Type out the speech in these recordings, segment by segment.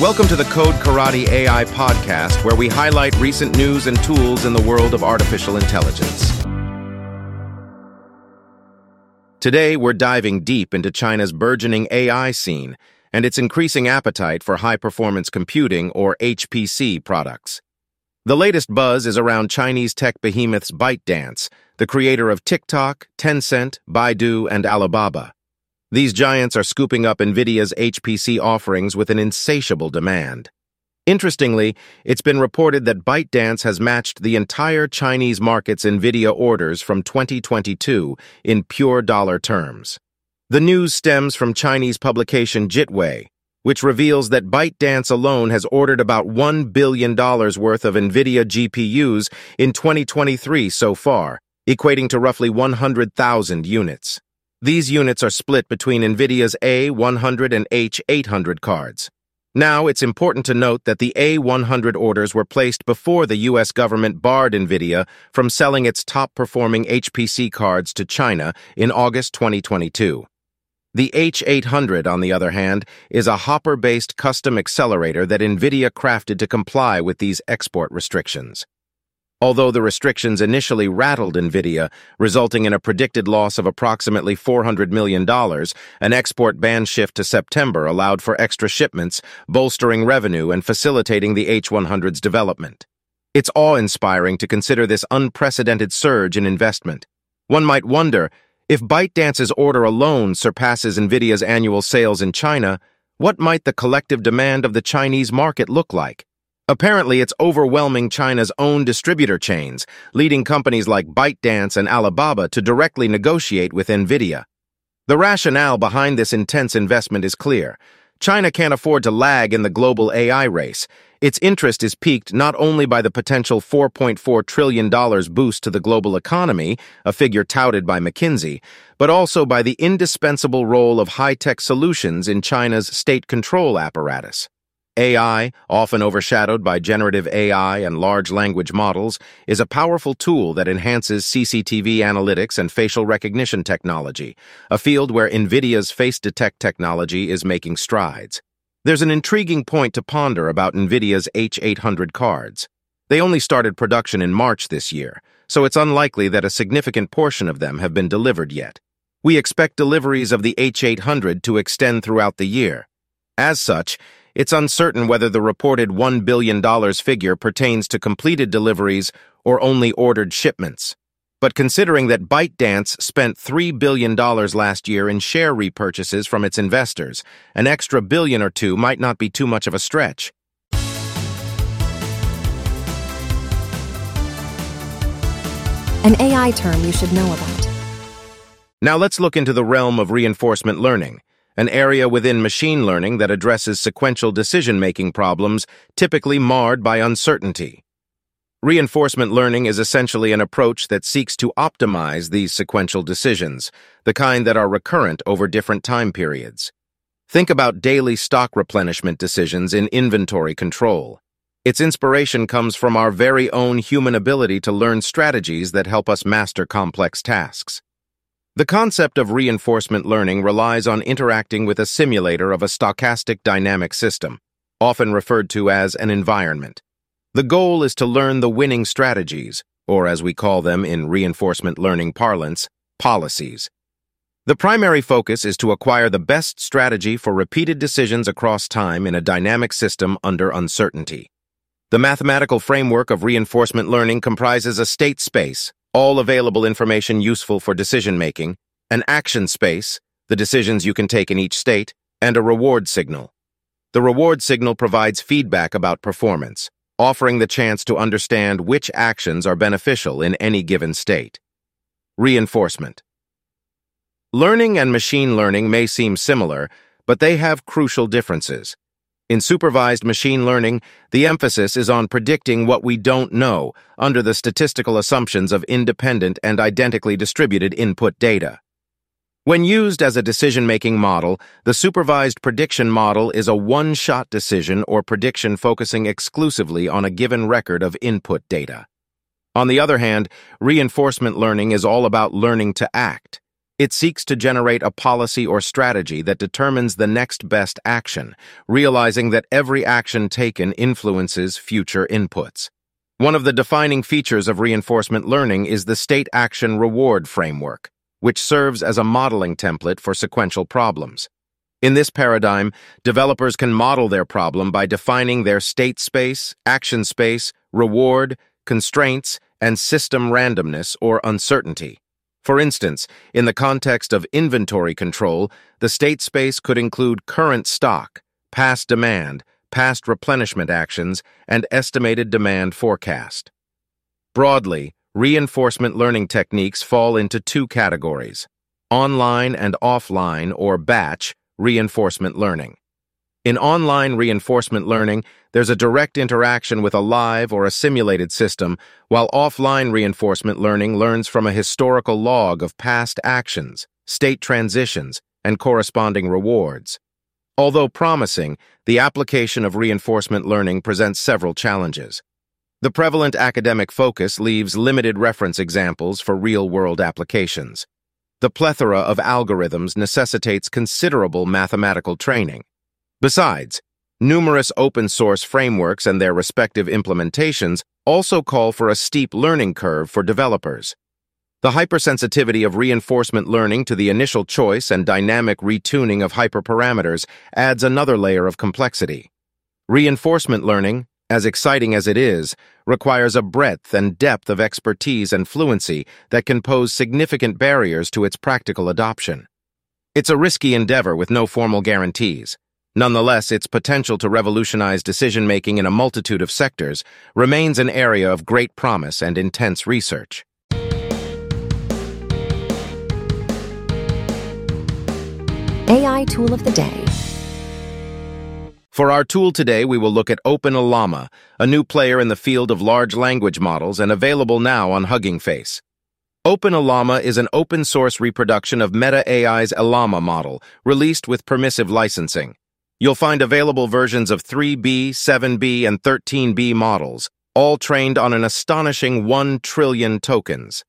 Welcome to the Code Karate AI podcast, where we highlight recent news and tools in the world of artificial intelligence. Today, we're diving deep into China's burgeoning AI scene and its increasing appetite for high-performance computing, or HPC, products. The latest buzz is around Chinese tech behemoths ByteDance, the creator of TikTok, Tencent, Baidu, and Alibaba. These giants are scooping up NVIDIA's HPC offerings with an insatiable demand. Interestingly, it's been reported that ByteDance has matched the entire Chinese market's NVIDIA orders from 2022 in pure dollar terms. The news stems from Chinese publication Jitwei, which reveals that ByteDance alone has ordered about $1 billion worth of NVIDIA GPUs in 2023 so far, equating to roughly 100,000 units. These units are split between NVIDIA's A100 and H800 cards. Now, it's important to note that the A100 orders were placed before the U.S. government barred NVIDIA from selling its top-performing HPC cards to China in August 2022. The H800, on the other hand, is a Hopper-based custom accelerator that NVIDIA crafted to comply with these export restrictions. Although the restrictions initially rattled NVIDIA, resulting in a predicted loss of approximately $400 million, an export ban shift to September allowed for extra shipments, bolstering revenue and facilitating the H100's development. It's awe-inspiring to consider this unprecedented surge in investment. One might wonder, if ByteDance's order alone surpasses NVIDIA's annual sales in China, what might the collective demand of the Chinese market look like? Apparently, it's overwhelming China's own distributor chains, leading companies like ByteDance and Alibaba to directly negotiate with NVIDIA. The rationale behind this intense investment is clear. China can't afford to lag in the global AI race. Its interest is piqued not only by the potential $4.4 trillion boost to the global economy, a figure touted by McKinsey, but also by the indispensable role of high-tech solutions in China's state control apparatus. AI, often overshadowed by generative AI and large language models, is a powerful tool that enhances CCTV analytics and facial recognition technology, a field where NVIDIA's face detect technology is making strides. There's an intriguing point to ponder about NVIDIA's H800 cards. They only started production in March this year, so it's unlikely that a significant portion of them have been delivered yet. We expect deliveries of the H800 to extend throughout the year. As such, it's uncertain whether the reported $1 billion figure pertains to completed deliveries or only ordered shipments. But considering that ByteDance spent $3 billion last year in share repurchases from its investors, an extra billion or two might not be too much of a stretch. An AI term you should know about. Now let's look into the realm of reinforcement learning an area within machine learning that addresses sequential decision-making problems typically marred by uncertainty. Reinforcement learning is essentially an approach that seeks to optimize these sequential decisions, the kind that are recurrent over different time periods. Think about daily stock replenishment decisions in inventory control. Its inspiration comes from our very own human ability to learn strategies that help us master complex tasks. The concept of reinforcement learning relies on interacting with a simulator of a stochastic dynamic system, often referred to as an environment. The goal is to learn the winning strategies, or as we call them in reinforcement learning parlance, policies. The primary focus is to acquire the best strategy for repeated decisions across time in a dynamic system under uncertainty. The mathematical framework of reinforcement learning comprises a state space, all available information useful for decision-making, an action space, the decisions you can take in each state, and a reward signal. The reward signal provides feedback about performance, offering the chance to understand which actions are beneficial in any given state. Reinforcement. Learning and machine learning may seem similar, but they have crucial differences. In supervised machine learning, the emphasis is on predicting what we don't know under the statistical assumptions of independent and identically distributed input data. When used as a decision-making model, the supervised prediction model is a one-shot decision or prediction focusing exclusively on a given record of input data. On the other hand, reinforcement learning is all about learning to act. It seeks to generate a policy or strategy that determines the next best action, realizing that every action taken influences future inputs. One of the defining features of reinforcement learning is the state action reward framework, which serves as a modeling template for sequential problems. In this paradigm, developers can model their problem by defining their state space, action space, reward, constraints, and system randomness or uncertainty. For instance, in the context of inventory control, the state space could include current stock, past demand, past replenishment actions, and estimated demand forecast. Broadly, reinforcement learning techniques fall into two categories, online and offline or batch reinforcement learning. In online reinforcement learning, there's a direct interaction with a live or a simulated system, while offline reinforcement learning learns from a historical log of past actions, state transitions, and corresponding rewards. Although promising, the application of reinforcement learning presents several challenges. The prevalent academic focus leaves limited reference examples for real-world applications. The plethora of algorithms necessitates considerable mathematical training. Besides, numerous open-source frameworks and their respective implementations also call for a steep learning curve for developers. The hypersensitivity of reinforcement learning to the initial choice and dynamic retuning of hyperparameters adds another layer of complexity. Reinforcement learning, as exciting as it is, requires a breadth and depth of expertise and fluency that can pose significant barriers to its practical adoption. It's a risky endeavor with no formal guarantees. Nonetheless, its potential to revolutionize decision-making in a multitude of sectors remains an area of great promise and intense research. AI Tool of the Day. For our tool today, we will look at OpenLlama, a new player in the field of large language models and available now on Hugging Face. OpenLlama is an open-source reproduction of Meta AI's Llama model, released with permissive licensing. You'll find available versions of 3B, 7B, and 13B models, all trained on an astonishing 1 trillion tokens.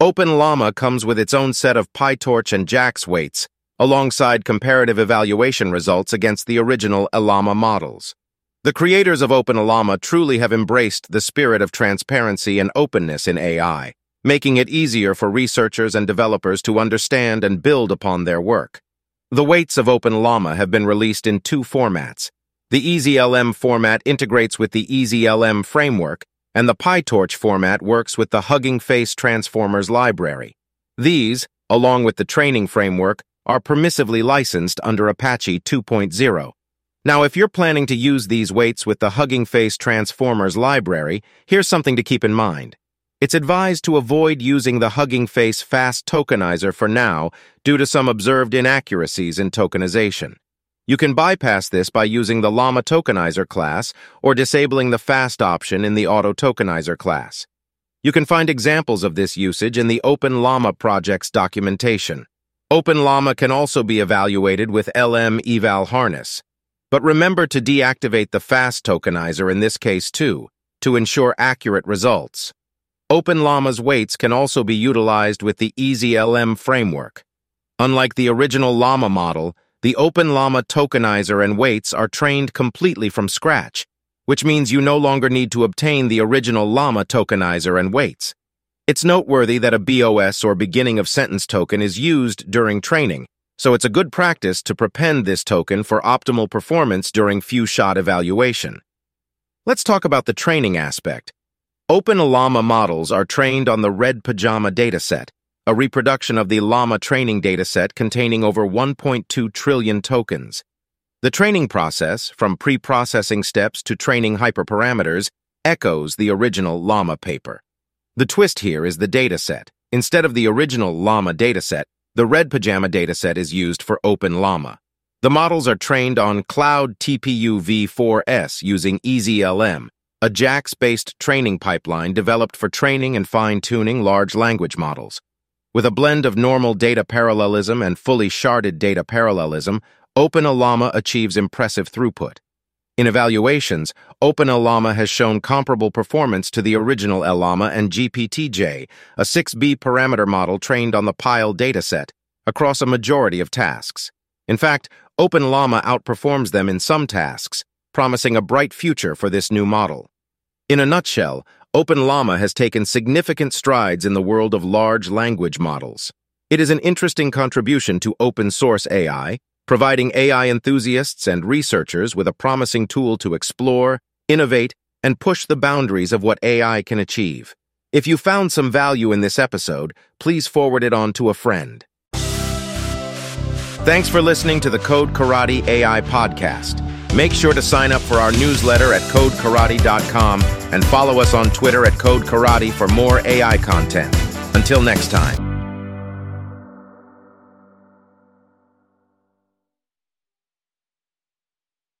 OpenLlama comes with its own set of PyTorch and JAX weights, alongside comparative evaluation results against the original Llama models. The creators of OpenLlama truly have embraced the spirit of transparency and openness in AI, making it easier for researchers and developers to understand and build upon their work. The weights of OpenLlama have been released in two formats. The EasyLM format integrates with the EasyLM framework, and the PyTorch format works with the Hugging Face Transformers library. These, along with the training framework, are permissively licensed under Apache 2.0. Now, if you're planning to use these weights with the Hugging Face Transformers library, here's something to keep in mind. It's advised to avoid using the Hugging Face Fast Tokenizer for now due to some observed inaccuracies in tokenization. You can bypass this by using the Llama Tokenizer class or disabling the Fast option in the Auto Tokenizer class. You can find examples of this usage in the Open Llama project's documentation. Open Llama can also be evaluated with LM eval harness. But remember to deactivate the Fast Tokenizer in this case too, to ensure accurate results. OpenLlama's weights can also be utilized with the EasyLM framework. Unlike the original Llama model, the OpenLlama tokenizer and weights are trained completely from scratch, which means you no longer need to obtain the original Llama tokenizer and weights. It's noteworthy that a BOS or beginning of sentence token is used during training, so it's a good practice to prepend this token for optimal performance during few-shot evaluation. Let's talk about the training aspect. OpenLlama models are trained on the Red Pajama dataset, a reproduction of the Llama training dataset containing over 1.2 trillion tokens. The training process, from pre-processing steps to training hyperparameters, echoes the original Llama paper. The twist here is the dataset. Instead of the original Llama dataset, the Red Pajama dataset is used for Open Llama. The models are trained on Cloud TPU v4s using EasyLM, a JAX-based training pipeline developed for training and fine-tuning large language models. With a blend of normal data parallelism and fully sharded data parallelism, OpenLlama achieves impressive throughput. In evaluations, OpenLlama has shown comparable performance to the original Llama and GPTJ, a 6B parameter model trained on the Pile dataset, across a majority of tasks. In fact, OpenLlama outperforms them in some tasks, promising a bright future for this new model. In a nutshell, OpenLlama has taken significant strides in the world of large language models. It is an interesting contribution to open source AI, providing AI enthusiasts and researchers with a promising tool to explore, innovate, and push the boundaries of what AI can achieve. If you found some value in this episode, please forward it on to a friend. Thanks for listening to the Code Karate AI podcast. Make sure to sign up for our newsletter at codekarate.com and follow us on Twitter at Code Karate for more AI content. Until next time.